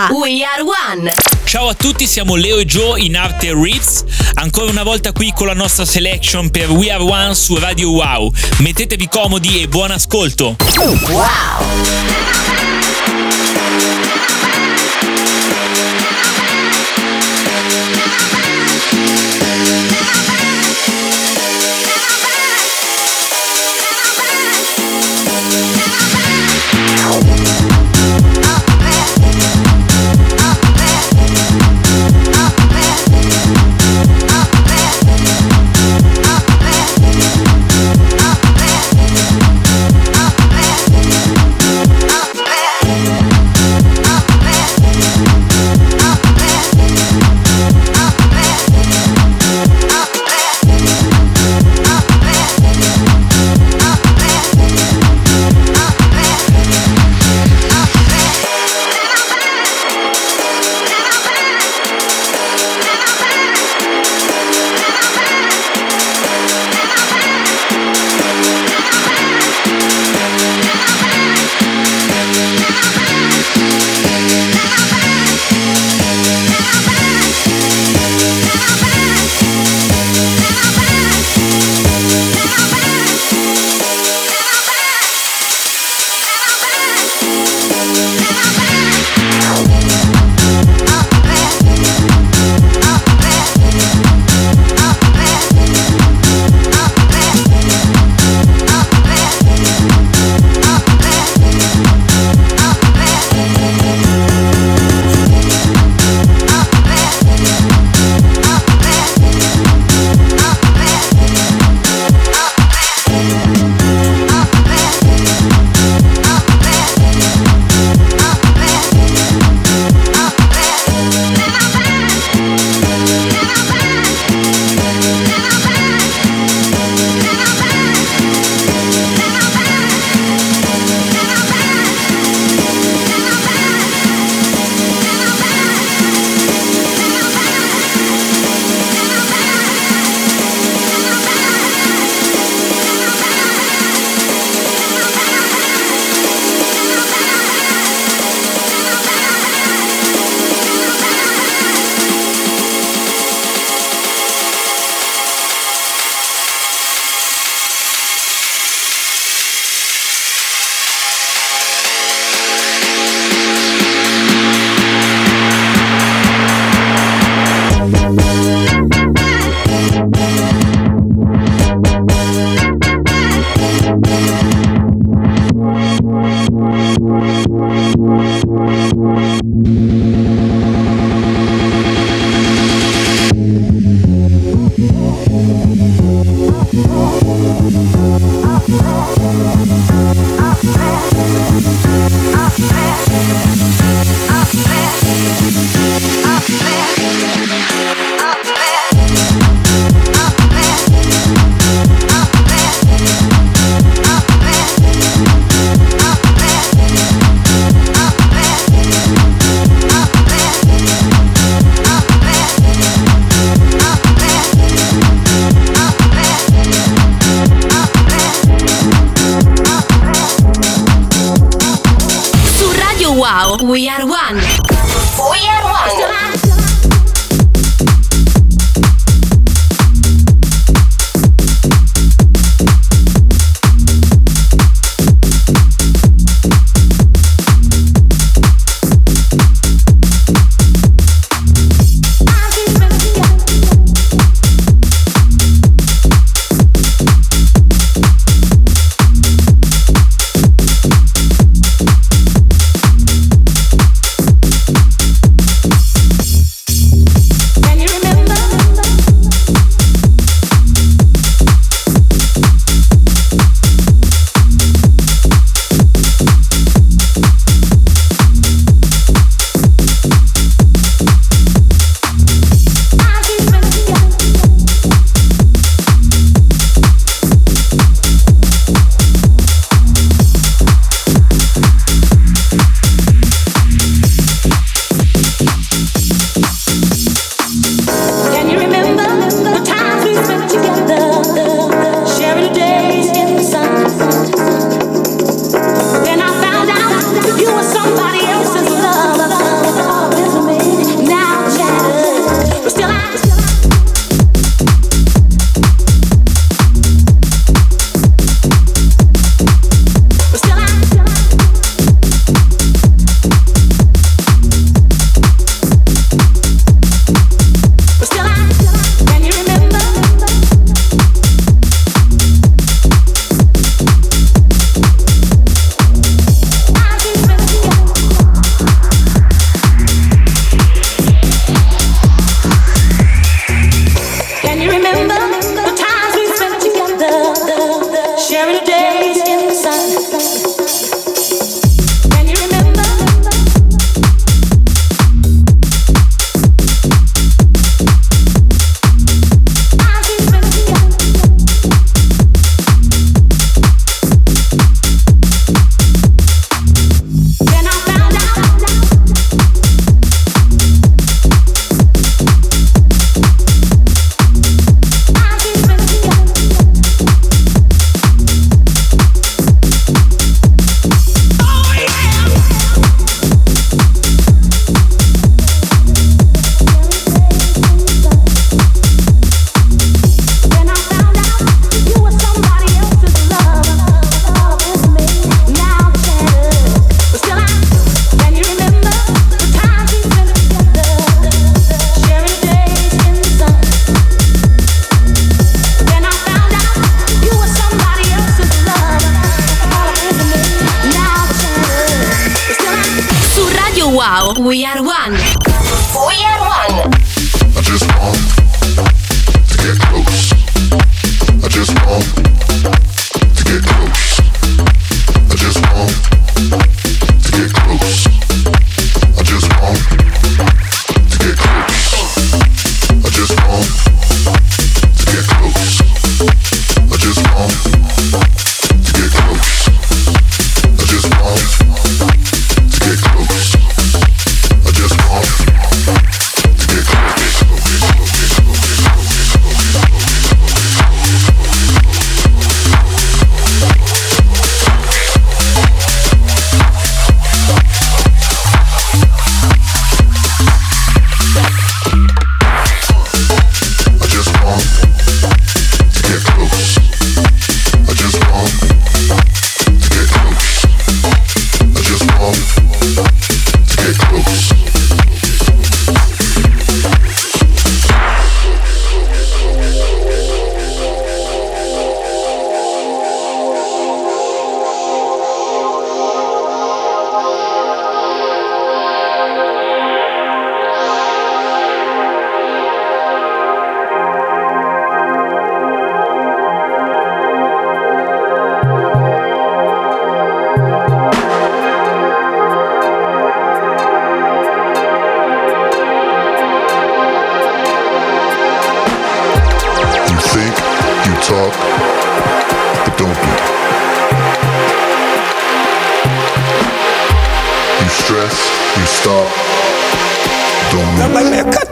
a We Are One. Ciao a tutti, siamo Leo e Joe in arte Ritz. Ancora una volta qui con la nostra selection per We Are One su Radio Wow. Mettetevi comodi e buon ascolto. Wow.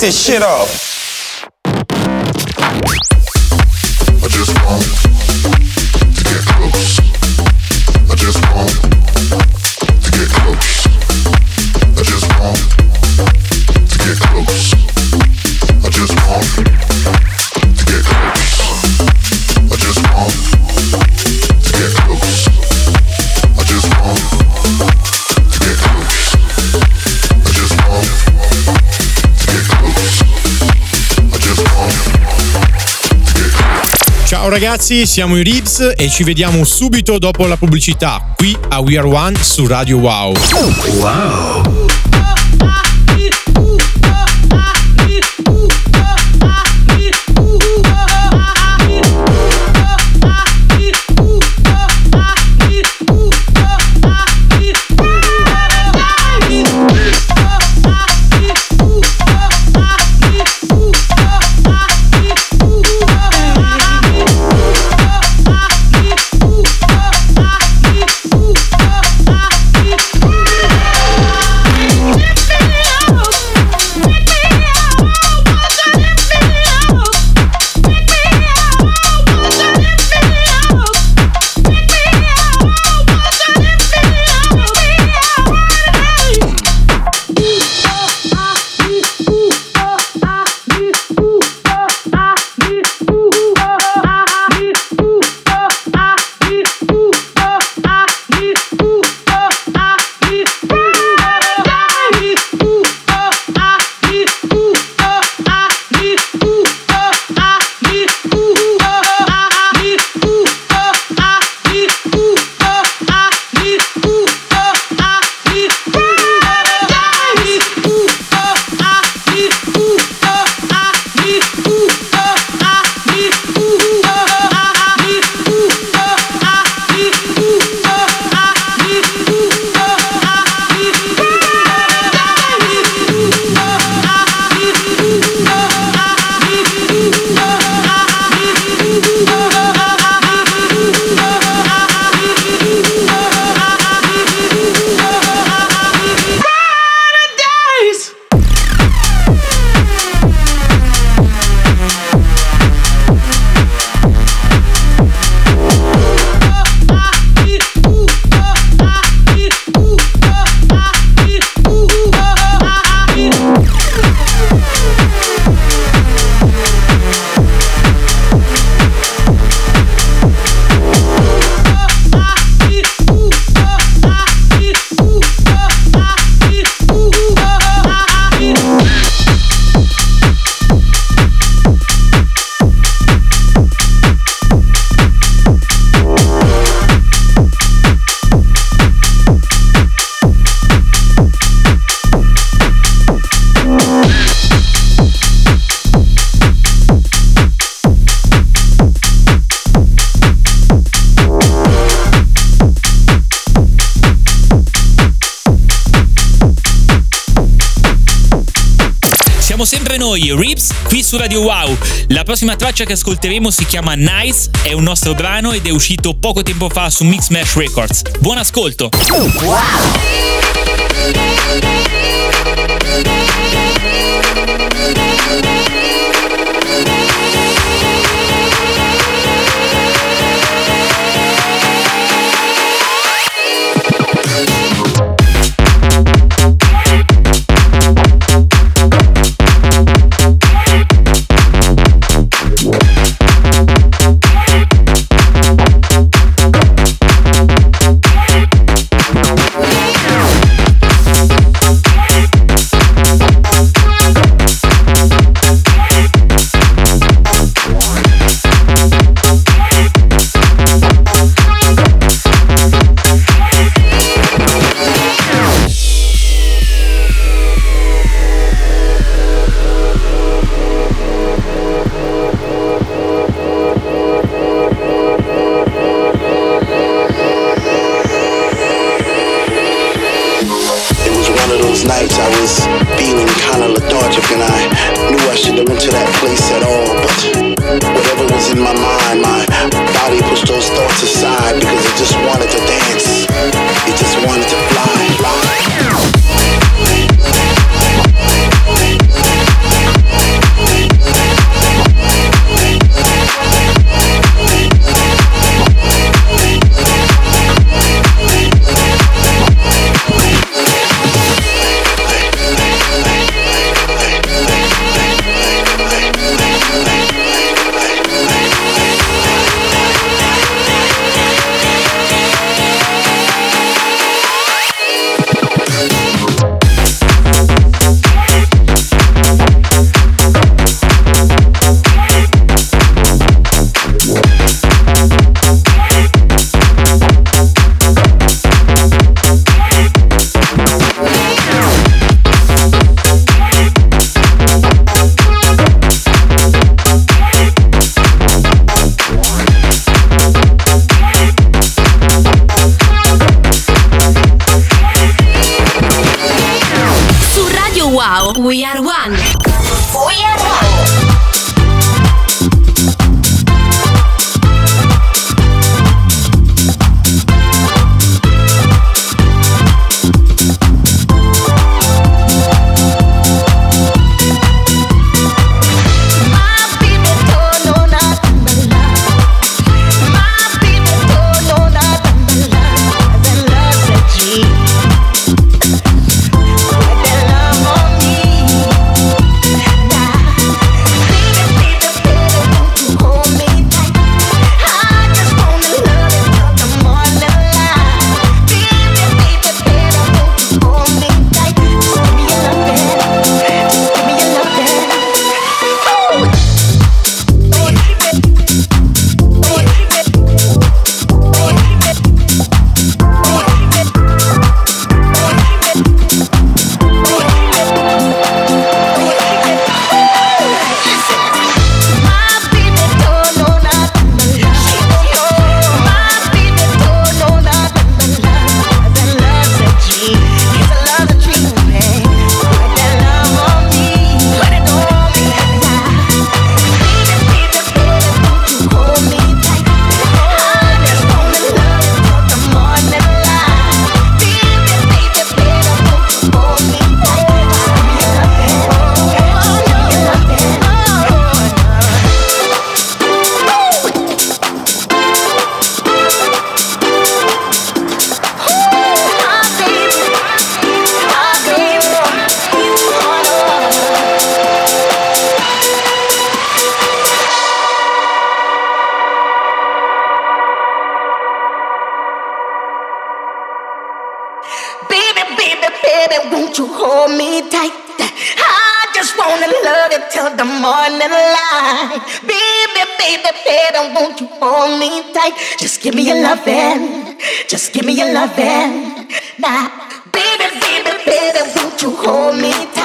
this shit off. ragazzi, siamo i Ribs e ci vediamo subito dopo la pubblicità qui a We Are One su Radio Wow. Wow! Noi, Rips, qui su Radio Wow. La prossima traccia che ascolteremo si chiama Nice, è un nostro brano ed è uscito poco tempo fa su Mix Mash Records. Buon ascolto! It nights I was feeling kinda lethargic and I knew I shouldn't have went to that place at all. But whatever was in my mind, my body pushed those thoughts aside because it just wanted to dance. It just wanted to Just give me your lovin', just give me your lovin'. Now, baby, baby, baby, won't you hold me tight?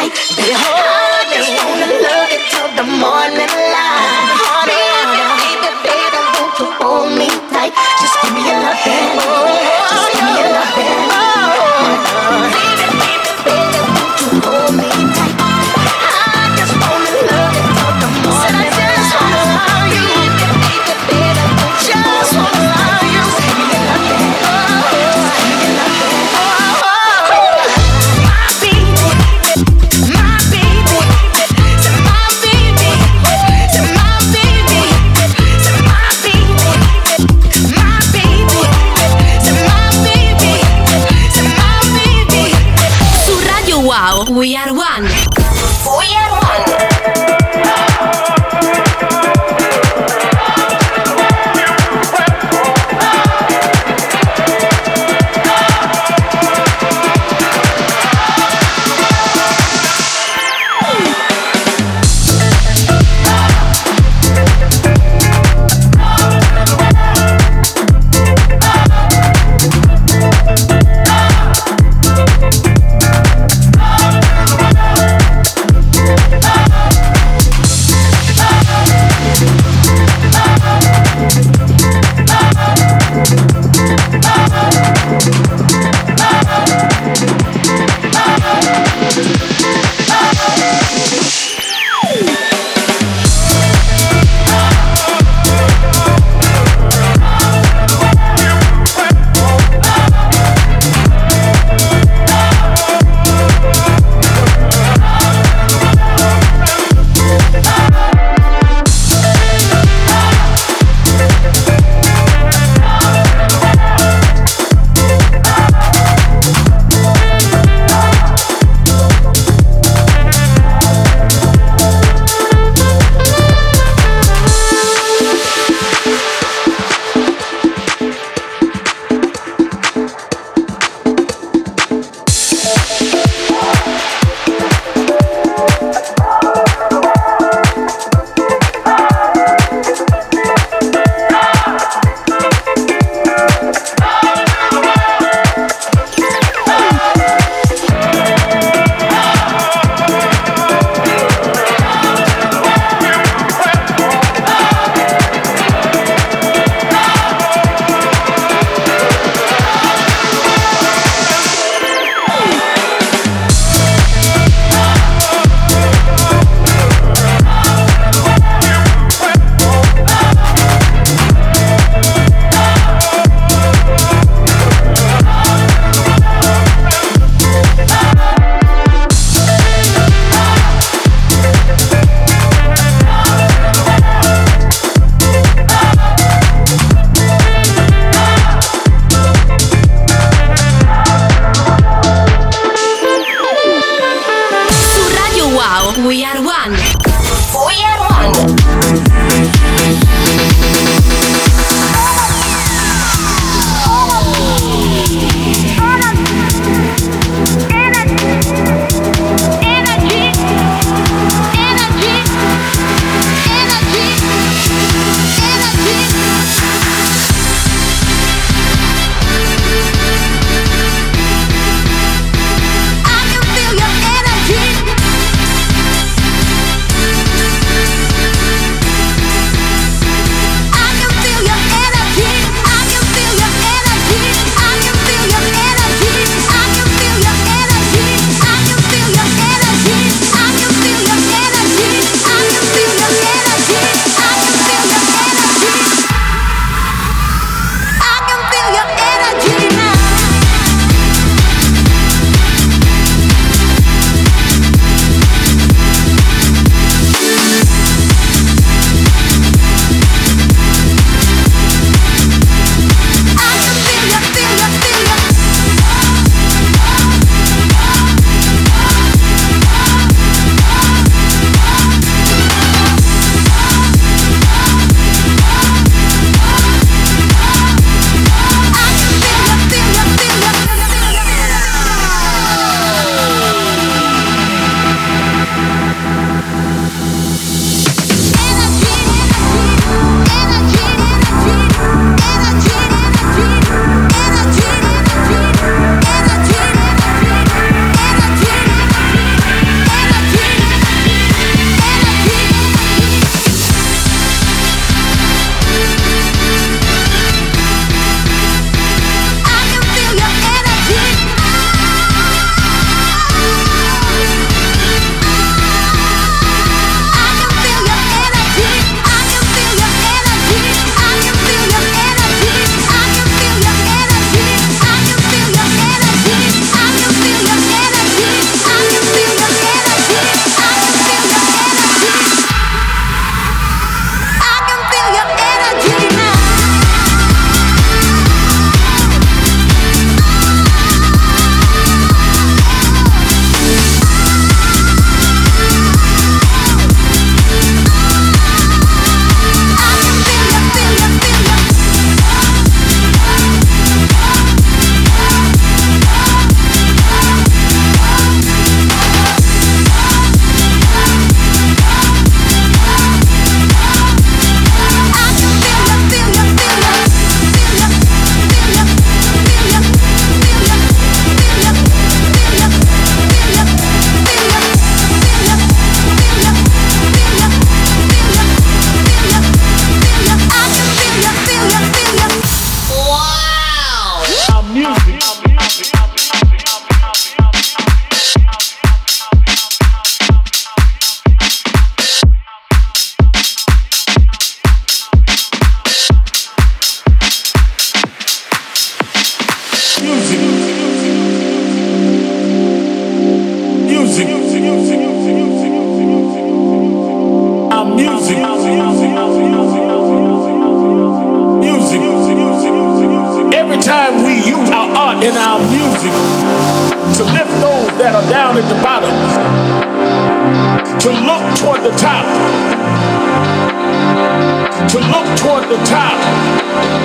the top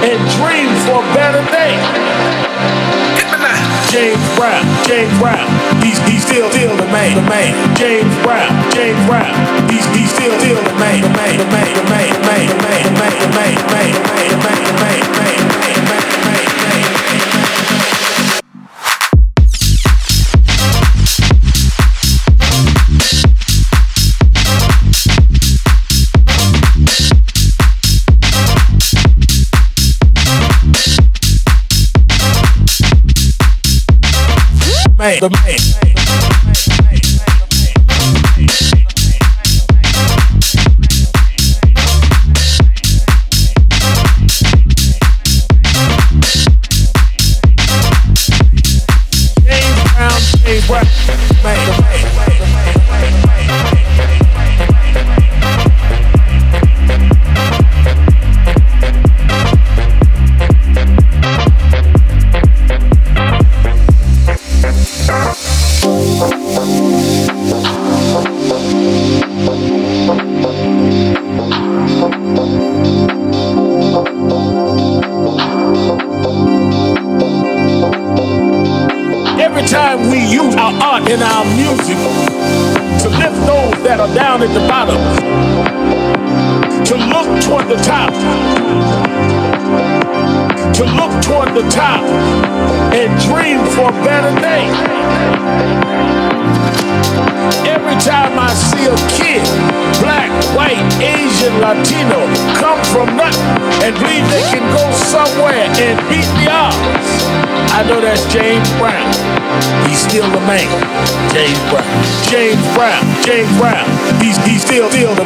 and dream for a better day. James Brown, James Brown, he's he's still still the main. the man. James Brown, James Brown, he's he's still still the main. the man, the man, the man, the man, the man, the man, the man, the man, the man, the man, the man.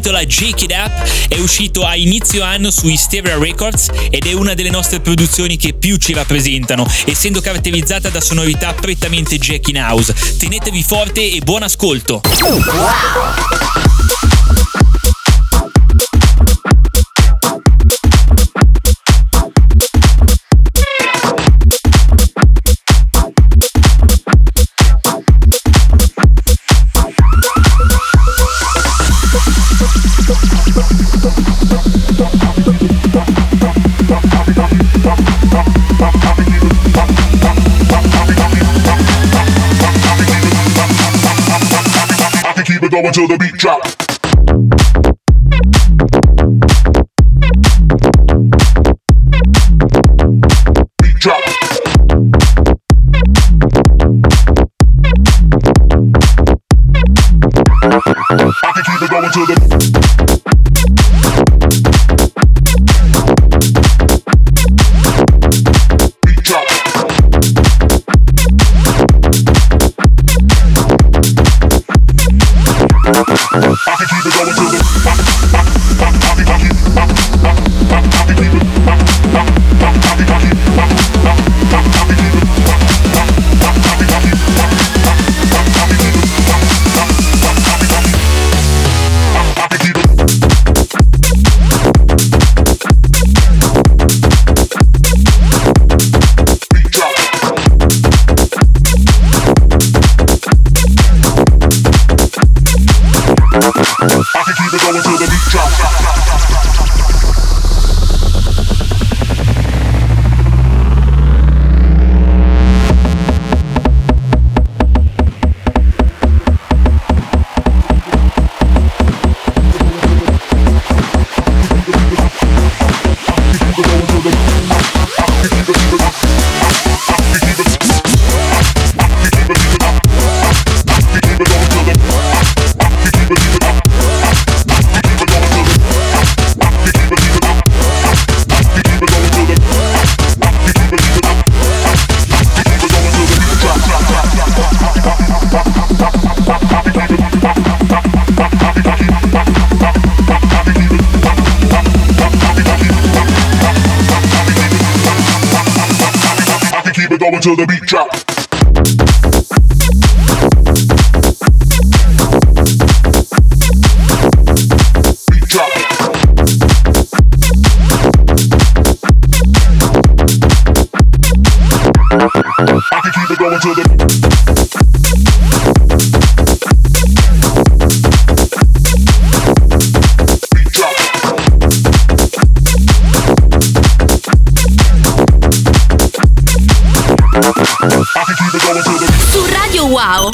intitola Jake It Up, è uscito a inizio anno su Hysteria Records ed è una delle nostre produzioni che più ci rappresentano, essendo caratterizzata da sonorità prettamente Jack in House. Tenetevi forte e buon ascolto! I can keep it going till the beat drop. Beat drop. I can keep it going till the Okay.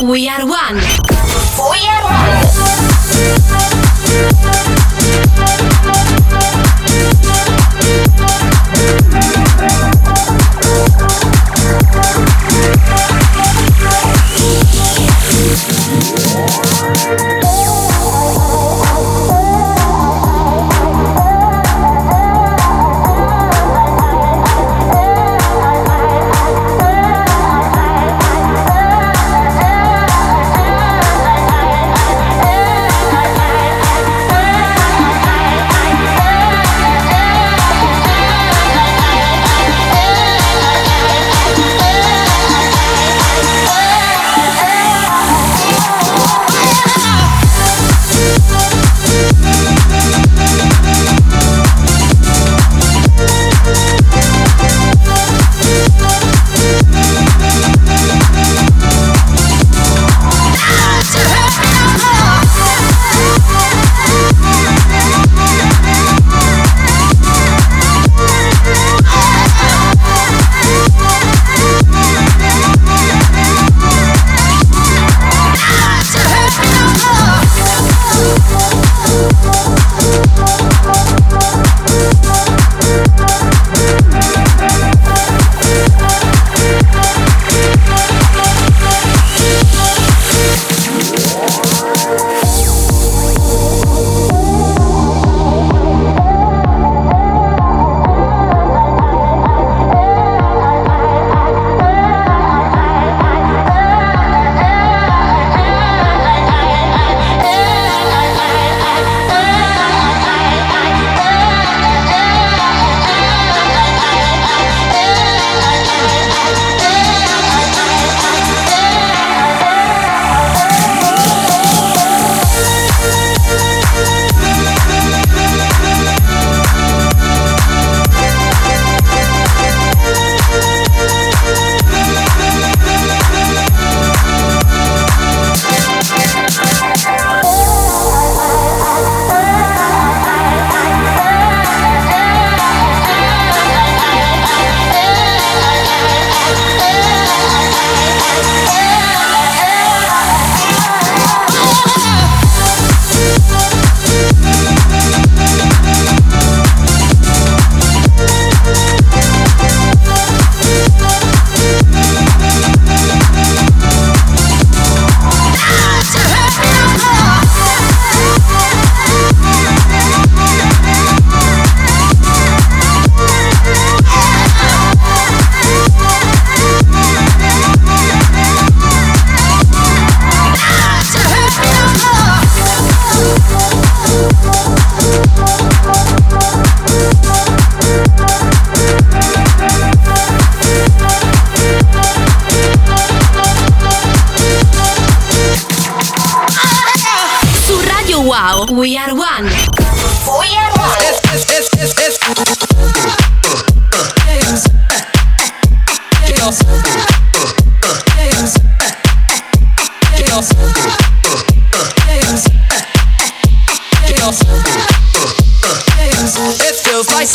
We Are One.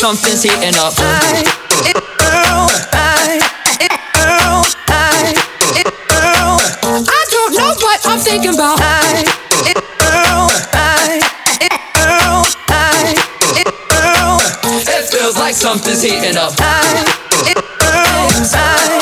Something's heating up. I, it, girl, I, it, girl, I, it, girl. I don't know what I'm thinking about. I, it, girl, I, it, girl, I, it, girl. It feels like something's heating up. I, it, girl, I,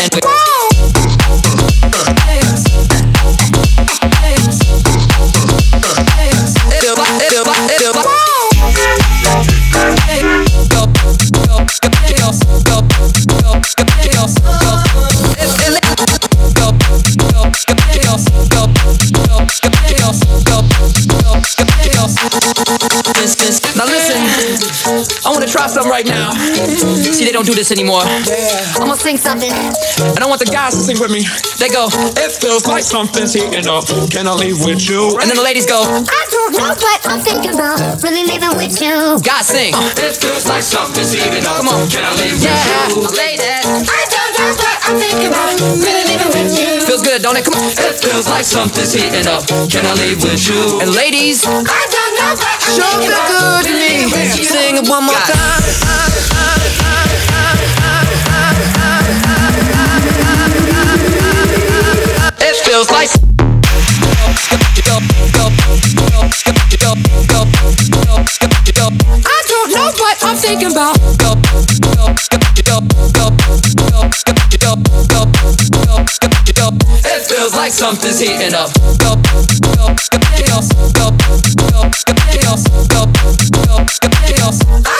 do this anymore. I'm gonna sing something. And I want the guys to sing with me. They go, It feels like something's heating up. Can I leave with you? and then the ladies go, I don't know what I'm thinking about. Really living with you. guys sing. It feels like something's heating up. Come on. Can I leave Yeah, with you? say that. I don't know what I'm thinking about. Really living with you. Feels good, don't it? Come on. It feels like something's heating up. Can I leave with you? And ladies, I don't know what I'm show thinking feel about. good to me. Sing it one more time. It feels like. I don't know what I'm thinking about. It feels like something's heating up. I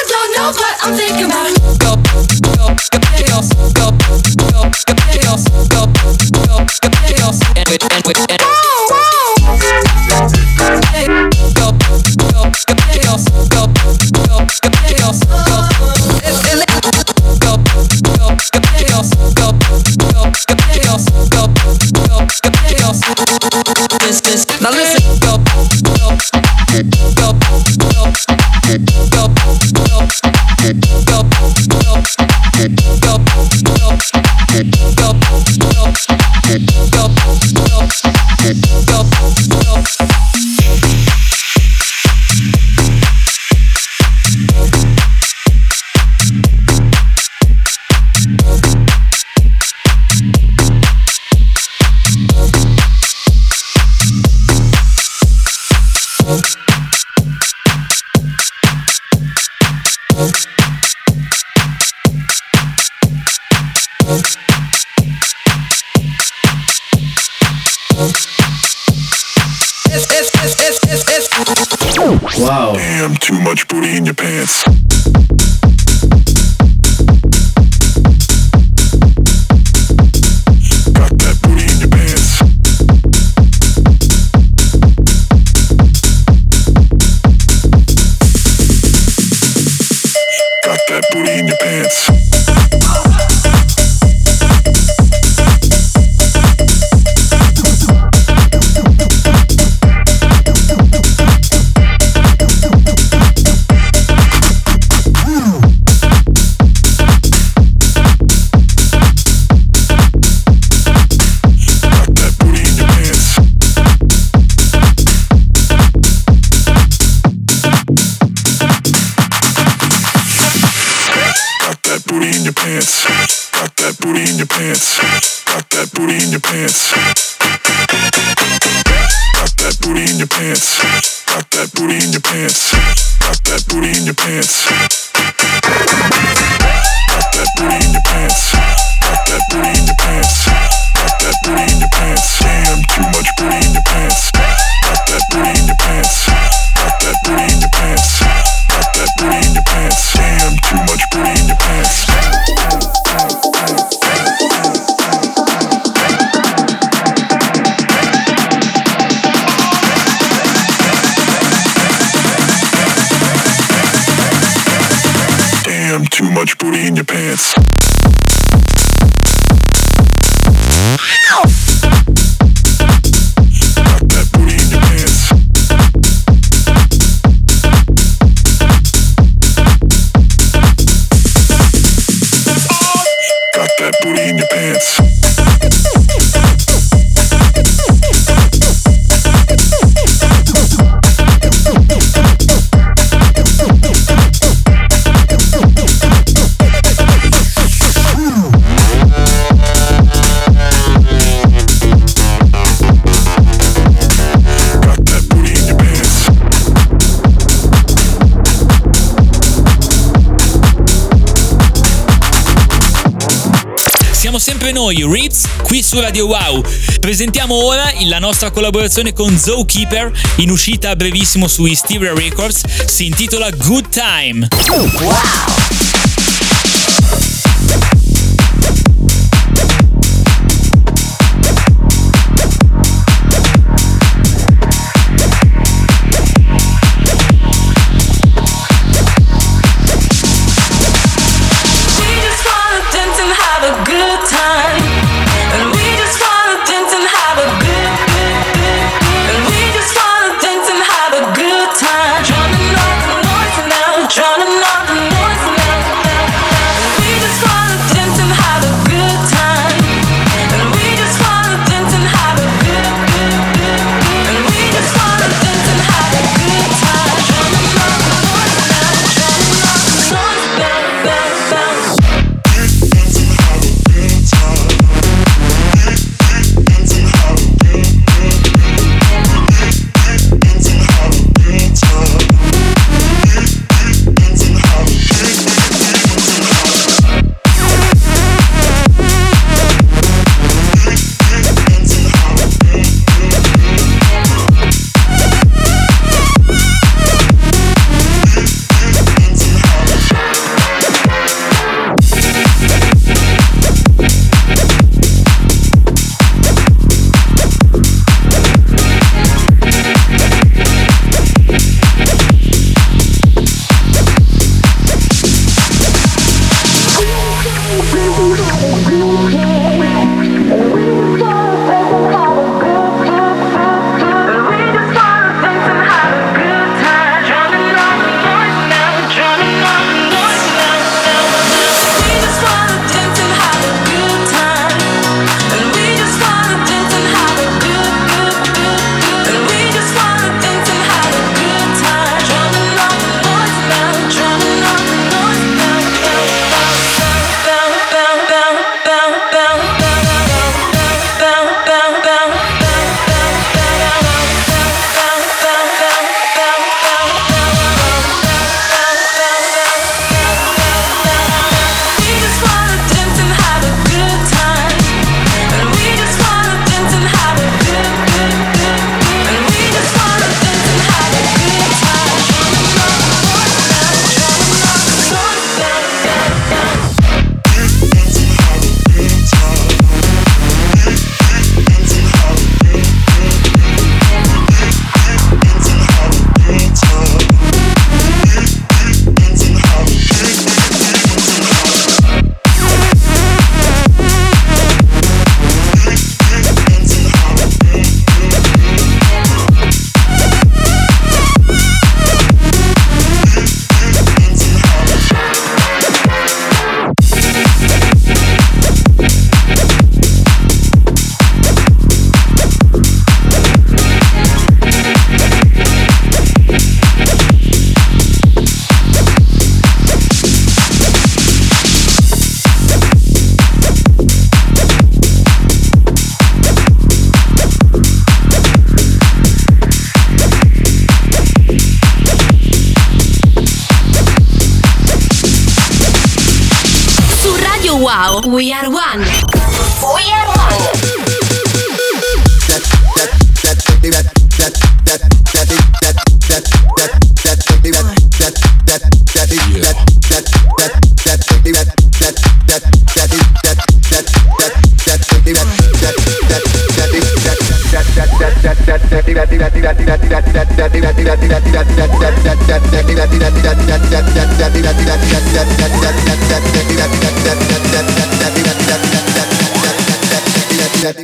don't know what I'm thinking about else That booty in your pants. sempre noi, Rips, qui su Radio Wow. Presentiamo ora la nostra collaborazione con Zoe Keeper, in uscita a brevissimo su Hysteria Records, si intitola Good Time. Wow!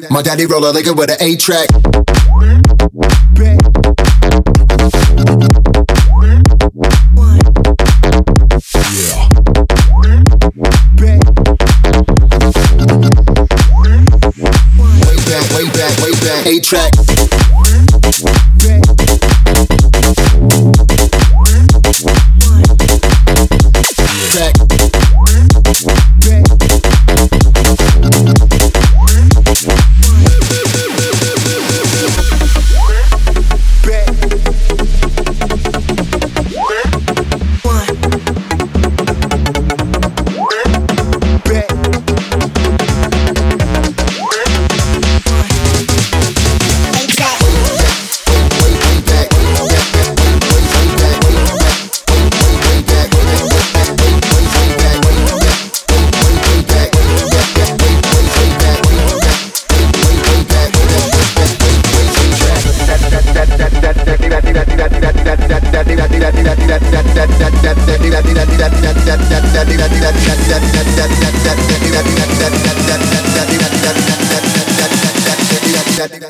My daddy roll a liquor with an A track.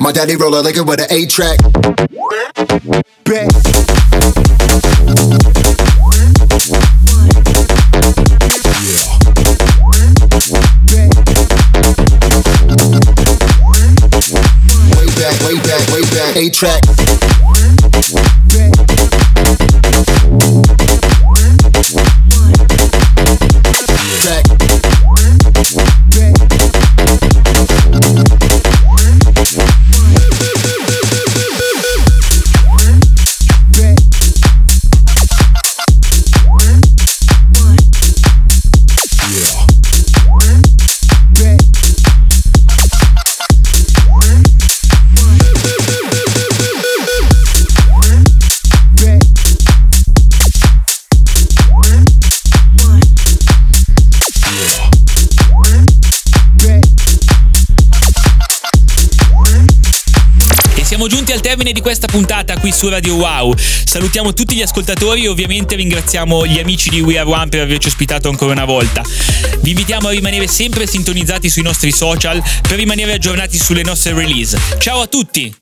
My daddy roll a liquor with an A track. Way back, way back, way back. Track. Track. Di questa puntata qui su Radio Wow. Salutiamo tutti gli ascoltatori e ovviamente ringraziamo gli amici di We Are One per averci ospitato ancora una volta. Vi invitiamo a rimanere sempre sintonizzati sui nostri social per rimanere aggiornati sulle nostre release. Ciao a tutti!